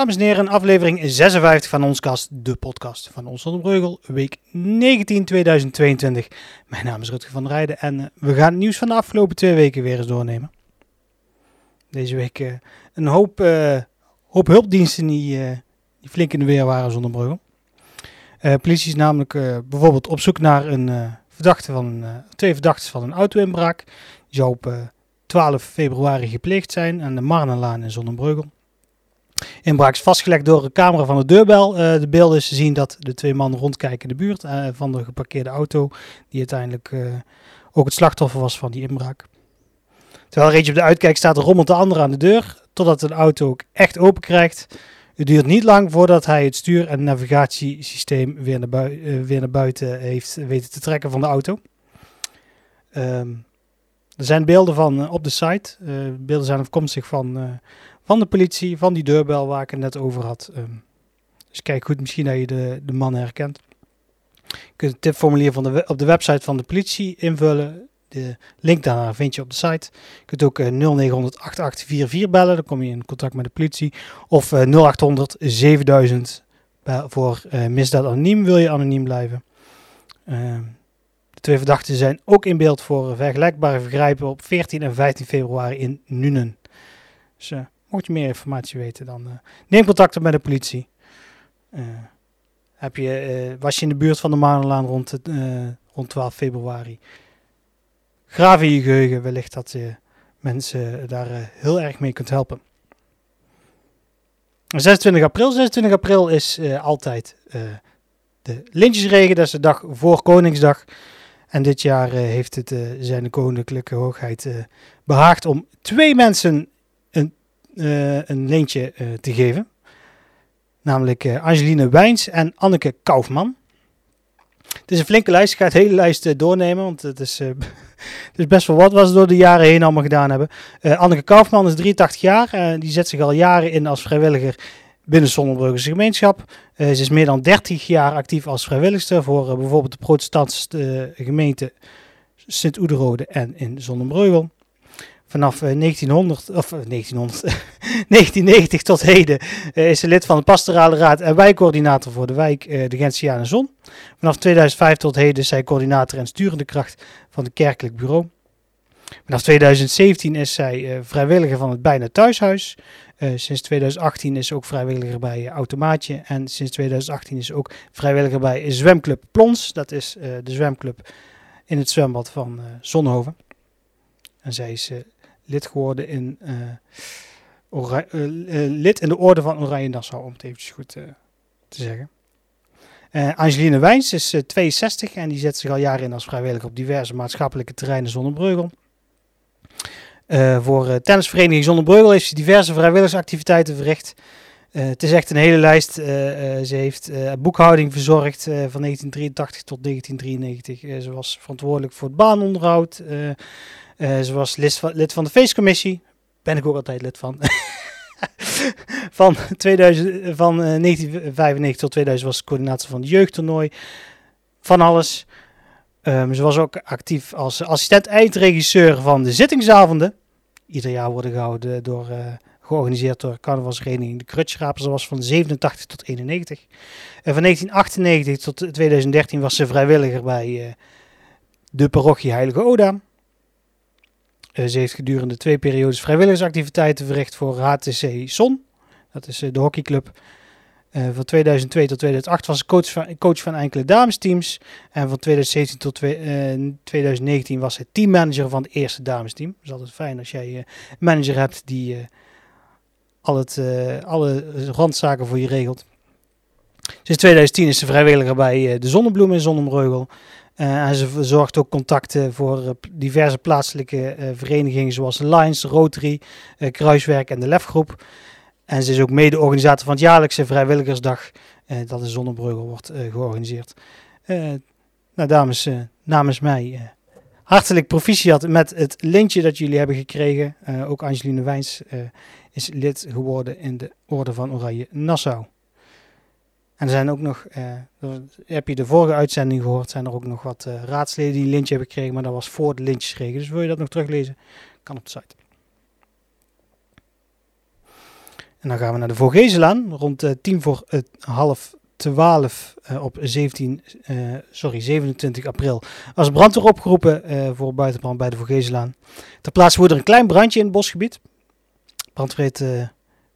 Dames en heren, aflevering 56 van ons kast, de podcast van ons Breugel, week 19 2022. Mijn naam is Rutger van der Rijden en eh, we gaan het nieuws van de afgelopen twee weken weer eens doornemen. Deze week uh, een hoop, uh, hoop hulpdiensten die, die, flink in de weer waren zonder Breugel. politie is namelijk bijvoorbeeld op zoek naar een verdachte van, twee verdachten van een auto-inbraak. Die zou op 12 februari gepleegd zijn aan de Marnelaan in Zonnebreugel. Inbraak is vastgelegd door een camera van de deurbel. Uh, de beelden is te zien dat de twee mannen rondkijken in de buurt uh, van de geparkeerde auto, die uiteindelijk uh, ook het slachtoffer was van die inbraak. Terwijl Reetje op de uitkijk staat, rommelt de ander aan de deur, totdat de auto ook echt open krijgt. Het duurt niet lang voordat hij het stuur- en navigatiesysteem weer naar, weer naar buiten heeft weten te trekken van de auto. Um, er zijn beelden van op de site. beelden zijn afkomstig van van de politie, van die deurbel waar ik het net over had. Um, dus kijk goed, misschien dat je de, de man herkent. Je kunt het tipformulier van de, op de website van de politie invullen. De link daarna vind je op de site. Je kunt ook uh, 0900 8844 bellen, dan kom je in contact met de politie. Of uh, 0800 7000 voor uh, misdaad anoniem, wil je anoniem blijven. Ehm, de twee verdachten zijn ook in beeld voor vergelijkbare vergrijpen op 14 en 15 februari in Nuenen. Dus Mocht je meer informatie weten, dan uh, neem contact op met de politie. Uh, heb je, uh, was je in de buurt van de Maandelaan rond, rond 12 februari? Graaf in je geheugen, wellicht dat je mensen daar heel erg mee kunt helpen. 26 april. 26 april is altijd de lintjesregen. Dat is de dag voor Koningsdag. En dit jaar heeft het zijn koninklijke hoogheid behaagd om twee mensen een leentje uh, te geven. Namelijk uh, Angeline Wijns en Anneke Kaufman. Het is een flinke lijst. Ik ga het hele lijst doornemen, want het is, het is best wel wat wat ze door de jaren heen allemaal gedaan hebben. Anneke Kaufman is 83 jaar. die zet zich al jaren in als vrijwilliger binnen Zonnebrugse gemeenschap. ze is meer dan 30 jaar actief als vrijwilligster voor bijvoorbeeld de protestantse gemeente Sint-Oederode en in Zonnebreugel vanaf 1900, eh, of 1900, eh, 1990 tot heden uh, is ze lid van de pastorale raad en wijkcoördinator voor de wijk de Gentiane Zon. Vanaf 2005 tot heden is zij coördinator en sturende kracht van het kerkelijk bureau. Vanaf 2017 is zij vrijwilliger van het Bijna Thuishuis. sinds 2018 is ze ook vrijwilliger bij Automaatje. En sinds 2018 is ze ook vrijwilliger bij Zwemclub Plons. Dat is de zwemclub in het zwembad van Zonhoven. En zij is lid geworden in, uh, lid in de orde van Oranje Nassau, om het eventjes goed te zeggen. Angeline Wijns is 62 en die zet zich al jaren in als vrijwilliger op diverse maatschappelijke terreinen zonder. Uh, voor tennisvereniging Zonnebreugel heeft ze diverse vrijwilligersactiviteiten verricht. Uh, het is echt een hele lijst. Uh, ze heeft boekhouding verzorgd van 1983 tot 1993. ze was verantwoordelijk voor het baanonderhoud. Uh, ze was lid van, de feestcommissie. Ben ik ook altijd lid van. van, 2000, van 1995 eh, tot 2000 was ze coördinator van het jeugdtoernooi. Van alles. Um, ze was ook actief als assistent eindregisseur van de zittingsavonden. Ieder jaar worden gehouden door, uh, georganiseerd door carnavalsvereniging De Krutschrapers. Ze was van 87 tot 91. En van 1998 tot 2013 was ze vrijwilliger bij de parochie Heilige Oda. Uh, ze heeft gedurende twee periodes vrijwilligersactiviteiten verricht voor HTC Son. Dat is uh, de hockeyclub. Uh, van 2002 tot 2008 was ze coach van, enkele damesteams. En van 2017 tot twee, 2019 was ze teammanager van het eerste damesteam. Dat is altijd fijn als jij een manager hebt die al het, alle randzaken voor je regelt. Sinds 2010 is ze vrijwilliger bij de Zonnebloem in Zonnebreugel. En ze verzorgt ook contacten voor uh, diverse plaatselijke uh, verenigingen zoals Lions, Rotary, Kruiswerk en de Lefgroep. En ze is ook mede-organisator van het jaarlijkse vrijwilligersdag dat in Zonnebreugel wordt georganiseerd. nou dames, namens mij hartelijk proficiat met het lintje dat jullie hebben gekregen. ook Angeline Wijns is lid geworden in de Orde van Oranje Nassau. En er zijn ook nog, uh, heb je de vorige uitzending gehoord, zijn er ook nog wat uh, raadsleden die een lintje hebben gekregen, maar dat was voor de lintjesregen. Dus wil je dat nog teruglezen, kan op de site. En dan gaan we naar de Vogezelaan. Rond uh, tien voor half twaalf uh, op 17, sorry, 27 april was brandweer opgeroepen voor buitenbrand bij de Vogezelaan. Ter plaatse wordt er een klein brandje in het bosgebied. Brandweer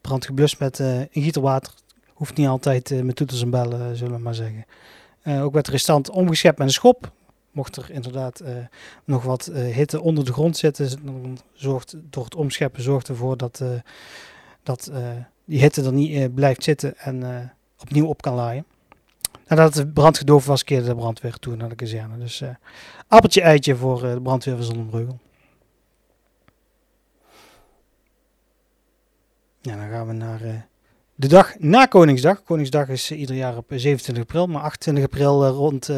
brand geblust met een gieterwater. Hoeft niet altijd met toeters en bellen, zullen we maar zeggen. ook werd de restant omgeschept met een schop. Mocht er inderdaad nog wat hitte onder de grond zitten, zorgt door het omscheppen zorgt ervoor dat dat die hitte er niet blijft zitten en opnieuw op kan laaien. Nadat het brand gedoofd was, keerde de brandweer toe naar de kazerne. Dus appeltje eitje voor de brandweer van Zonnebreugel. Ja, dan gaan we naar de dag na Koningsdag. Koningsdag is ieder jaar op 27 april, maar 28 april rond,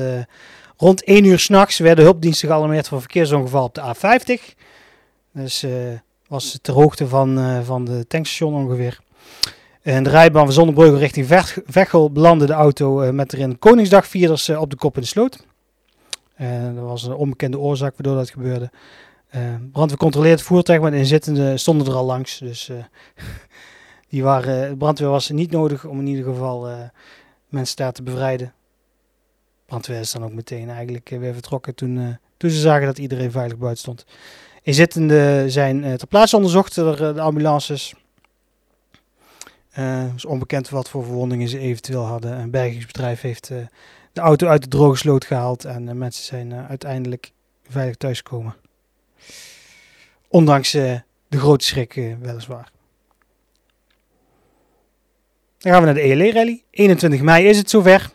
rond 1 uur s'nachts werden hulpdiensten gealarmeerd voor verkeersongeval op de A50. Dus was ter hoogte van, uh, van de tankstation ongeveer. En de rijbaan van Zonnebreugel richting Vechel belandde de auto uh, met erin Koningsdagvierders uh, op de kop in de sloot. dat was een onbekende oorzaak waardoor dat gebeurde. brandweer controleerde het voertuig, maar de inzittenden stonden er al langs. Dus die waren, brandweer was niet nodig om in ieder geval mensen daar te bevrijden. Brandweer is dan ook meteen eigenlijk weer vertrokken toen, toen ze zagen dat iedereen veilig buiten stond. Inzittenden zijn ter plaatse onderzocht door de ambulances. Het is onbekend wat voor verwondingen ze eventueel hadden. Een bergingsbedrijf heeft de auto uit de droge sloot gehaald en mensen zijn uiteindelijk veilig thuisgekomen. Ondanks de grote schrik weliswaar. Dan gaan we naar de ELE-rally. 21 mei is het zover.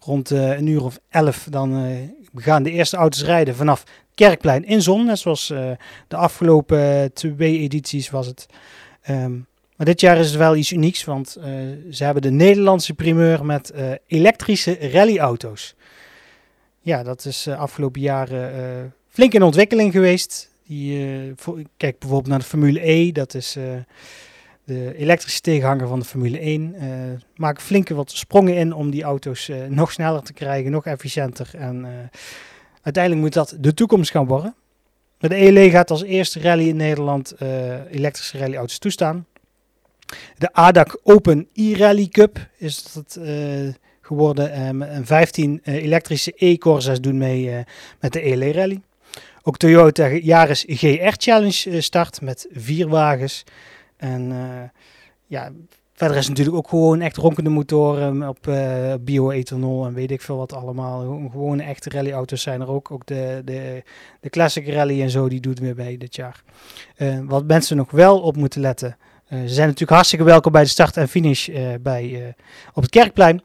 Rond een uur of 11 dan gaan de eerste auto's rijden vanaf Kerkplein in Zon. Net zoals uh, de afgelopen twee edities was het. Um, maar dit jaar is het wel iets unieks, want ze hebben de Nederlandse primeur met elektrische rallyauto's. Ja, dat is afgelopen jaren flink in ontwikkeling geweest. Die, kijk bijvoorbeeld naar de Formule E, dat is de elektrische tegenhanger van de Formule 1. Uh, maken flinke wat sprongen in om die auto's uh, nog sneller te krijgen, nog efficiënter. En uh, uiteindelijk moet dat de toekomst gaan worden. De ELE gaat als eerste rally in Nederland elektrische rallyauto's toestaan. De ADAC Open e-Rally Cup is dat geworden. en 15 elektrische e-Corsas doen mee met de ELE Rally. Ook Toyota Yaris GR Challenge start met vier wagens. En uh, ja, verder is natuurlijk ook gewoon echt ronkende motoren op uh, bio-ethanol en weet ik veel wat allemaal. Gewoon echte rallyauto's zijn er ook. Ook de, de, de Classic Rally en zo, die doet weer bij dit jaar. Uh, wat mensen nog wel op moeten letten. ze zijn natuurlijk hartstikke welkom bij de start en finish bij, op het Kerkplein.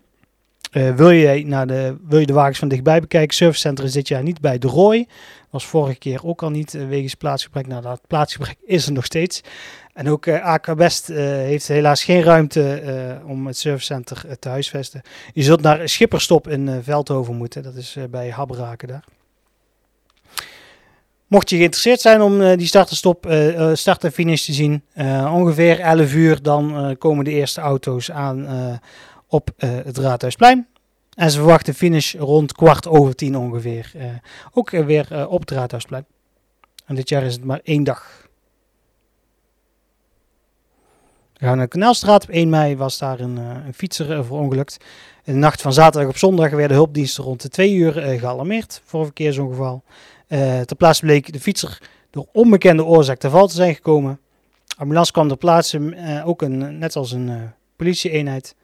Wil, je naar de, wil je de wagens van dichtbij bekijken? Servicecenter is dit jaar niet bij de Rooi. Was vorige keer ook al niet wegens plaatsgebrek. Nou, dat plaatsgebrek is er nog steeds. En ook uh, AK West heeft helaas geen ruimte om het servicecenter te huisvesten. Je zult naar Schipperstop in Veldhoven moeten. Dat is bij Habberaken daar. Mocht je geïnteresseerd zijn om die start en, stop, start en finish te zien, ongeveer 11 uur dan komen de eerste auto's aan op het Raadhuisplein. En ze verwachten finish rond kwart over tien ongeveer. ook weer op het Raadhuisplein. En dit jaar is het maar één dag. We gaan naar de Kanaalstraat. Op 1 mei was daar een, uh, een fietser uh, verongelukt. In de nacht van zaterdag op zondag werden hulpdiensten rond de 2 uur uh, gealarmeerd voor een verkeersongeval. ter plaatse bleek de fietser door onbekende oorzaak te val te zijn gekomen. Ambulance kwam ter plaatse, ook een, net als een politieeenheid.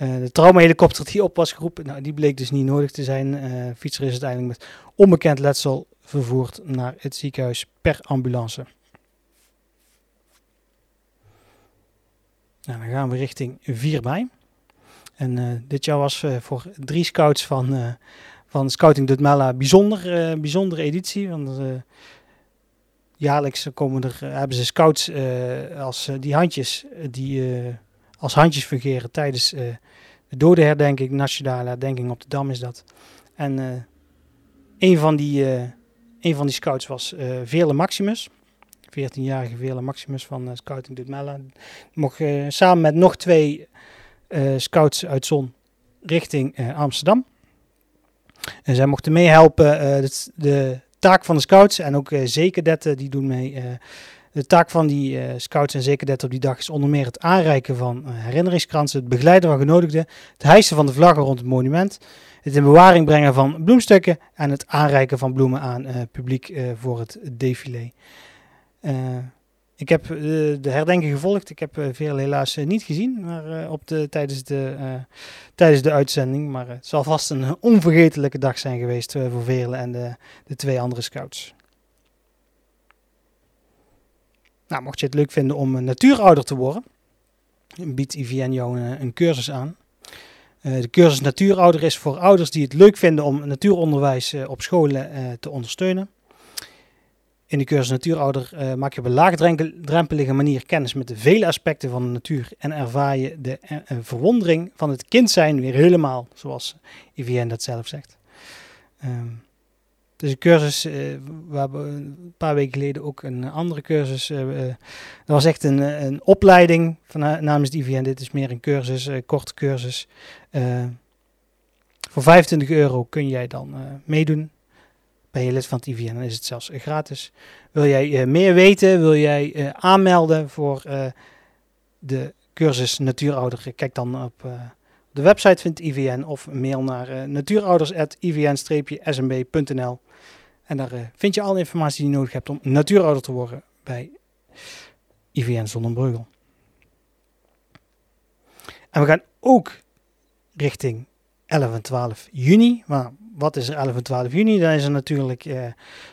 De traumahelikopter die op was geroepen, nou, die bleek dus niet nodig te zijn. De fietser is uiteindelijk met onbekend letsel vervoerd naar het ziekenhuis per ambulance. Nou, dan gaan we richting 4 mei. En uh, dit jaar was voor drie scouts van, uh, van Scouting Dutmella bijzonder, bijzondere editie. Want jaarlijks komen er, hebben ze scouts als die handjes, die als handjes fungeren tijdens de dodenherdenking, nationale herdenking op de Dam is dat. En een, van die, een van die scouts was Veerle Maximus. 14-jarige Vele Maximus van uh, Scouting Dutmella. Mocht uh, samen met nog twee uh, scouts uit Zon richting Amsterdam. En zij mochten meehelpen de, de, taak van de scouts en ook uh, zekerdetten die doen mee De taak van die scouts en zekerheid op die dag is onder meer het aanreiken van herinneringskransen, het begeleiden van genodigden, het hijsen van de vlaggen rond het monument, het in bewaring brengen van bloemstukken en het aanreiken van bloemen aan publiek voor het défilé. Ik heb uh, de herdenking gevolgd. Ik heb uh, veel helaas uh, niet gezien maar, op de, tijdens, de, tijdens de uitzending. Maar het zal vast een onvergetelijke dag zijn geweest voor Veerle en de, de twee andere scouts. Nou, mocht je het leuk vinden om natuurouder te worden, biedt IVN jou een, een cursus aan. de cursus Natuurouder is voor ouders die het leuk vinden om natuuronderwijs op scholen te ondersteunen. In de cursus Natuurouder maak je op een laagdrempelige manier kennis met de vele aspecten van de natuur en ervaar je de verwondering van het kind zijn weer helemaal, zoals IVN dat zelf zegt. Um, dus een cursus, uh, we hebben een paar weken geleden ook een andere cursus. dat was echt een, een opleiding van, namens de IVN. Dit is meer een cursus, een korte cursus. voor 25 euro kun jij dan meedoen ben je lid van het IVN, dan is het zelfs gratis. Wil jij meer weten, wil jij aanmelden voor de cursus Natuurouder, kijk dan op de website van het IVN of mail naar natuurouders.ivn-smbnl. En daar vind je alle informatie die je nodig hebt om natuurouder te worden bij IVN Zonnebreugel. En we gaan ook richting 11 en 12 juni, maar wat is er 11 en 12 juni? Dan is er natuurlijk uh,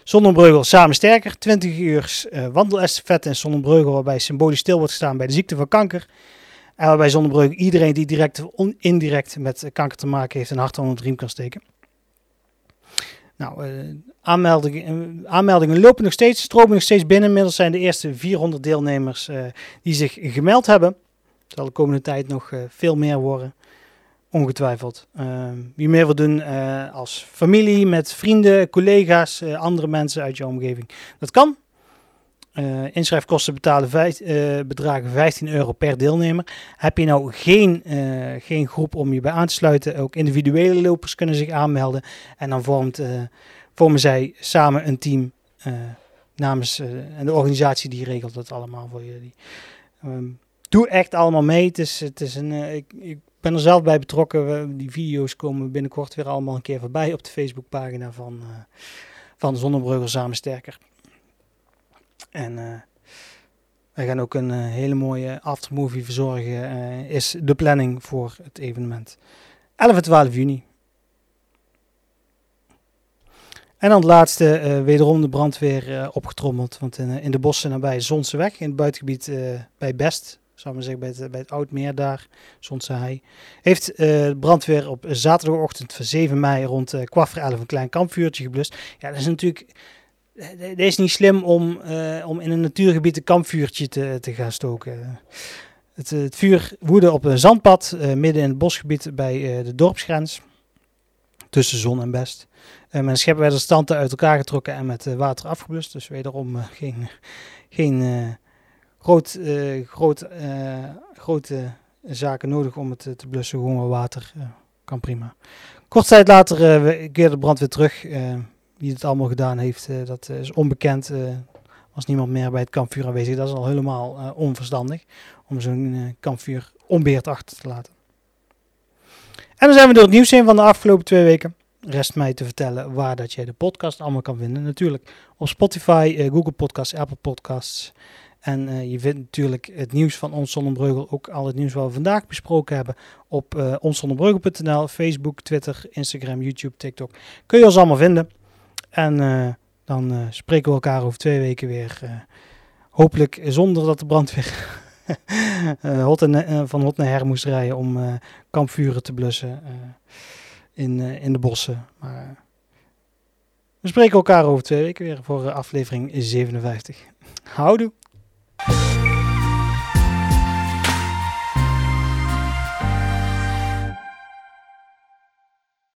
Zonnebreugel samen sterker. 20 uur eh, wandelestafette in Zonnebreugel waarbij symbolisch stil wordt gestaan bij de ziekte van kanker. En waarbij Zonnebreugel iedereen die direct of indirect met kanker te maken heeft een hart onder de riem kan steken. Nou, uh, aanmeldingen, aanmeldingen lopen nog steeds, stromen nog steeds binnen. Inmiddels zijn de eerste 400 deelnemers die zich gemeld hebben. Het zal de komende tijd nog veel meer worden. Ongetwijfeld. Uh, wie meer wil doen als familie, met vrienden, collega's, andere mensen uit je omgeving. Dat kan. Uh, inschrijfkosten betalen vijf, bedragen 15 euro per deelnemer. Heb je nou geen, geen groep om je bij aan te sluiten, ook individuele lopers kunnen zich aanmelden. En dan vormt, vormen zij samen een team namens en de organisatie die regelt dat allemaal voor jullie. Um, doe echt allemaal mee. Het is, het is een, ik, ik ben er zelf bij betrokken. Die video's komen binnenkort weer allemaal een keer voorbij op de Facebookpagina van, van Zonnebreugel Samen Sterker. En uh, wij gaan ook een uh, hele mooie aftermovie verzorgen. is de planning voor het evenement. 11 en 12 juni. En dan het laatste, wederom de brandweer opgetrommeld. Want in, in de bossen nabij Zonseweg, in het buitengebied bij Best, zou maar zeggen, bij het, bij het Oudmeer daar, Zonse heeft uh, brandweer op zaterdagochtend van 7 mei rond kwart voor 11 een klein kampvuurtje geblust. Ja, dat is natuurlijk, het is niet slim om, uh, om in een natuurgebied een kampvuurtje te, te gaan stoken. Het, het vuur woedde op een zandpad midden in het bosgebied bij de dorpsgrens, tussen zon en best. mijn scheppen werden standen uit elkaar getrokken en met water afgeblust, dus wederom geen... geen groot, uh, groot, uh, grote zaken nodig om het uh, te blussen. Gewoon water kan prima. Kort tijd later keerde de brand weer terug. Wie het allemaal gedaan heeft, dat is onbekend. was niemand meer bij het kampvuur aanwezig. Dat is al helemaal onverstandig om zo'n kampvuur onbeheerd achter te laten. En dan zijn we door het nieuws heen van de afgelopen twee weken. Rest mij te vertellen waar dat jij de podcast allemaal kan vinden. Natuurlijk op Spotify, Google Podcasts, Apple Podcasts. En je vindt natuurlijk het nieuws van Ons Zonnebreugel, ook al het nieuws wat we vandaag besproken hebben, op uh, Facebook, Twitter, Instagram, YouTube, TikTok. Kun je ons allemaal vinden. En uh, dan spreken we elkaar over twee weken weer. hopelijk zonder dat de brandweer hot en, van hot naar her moest rijden om kampvuren te blussen in, in de bossen. Maar we spreken elkaar over twee weken weer voor aflevering 57. Houdoe!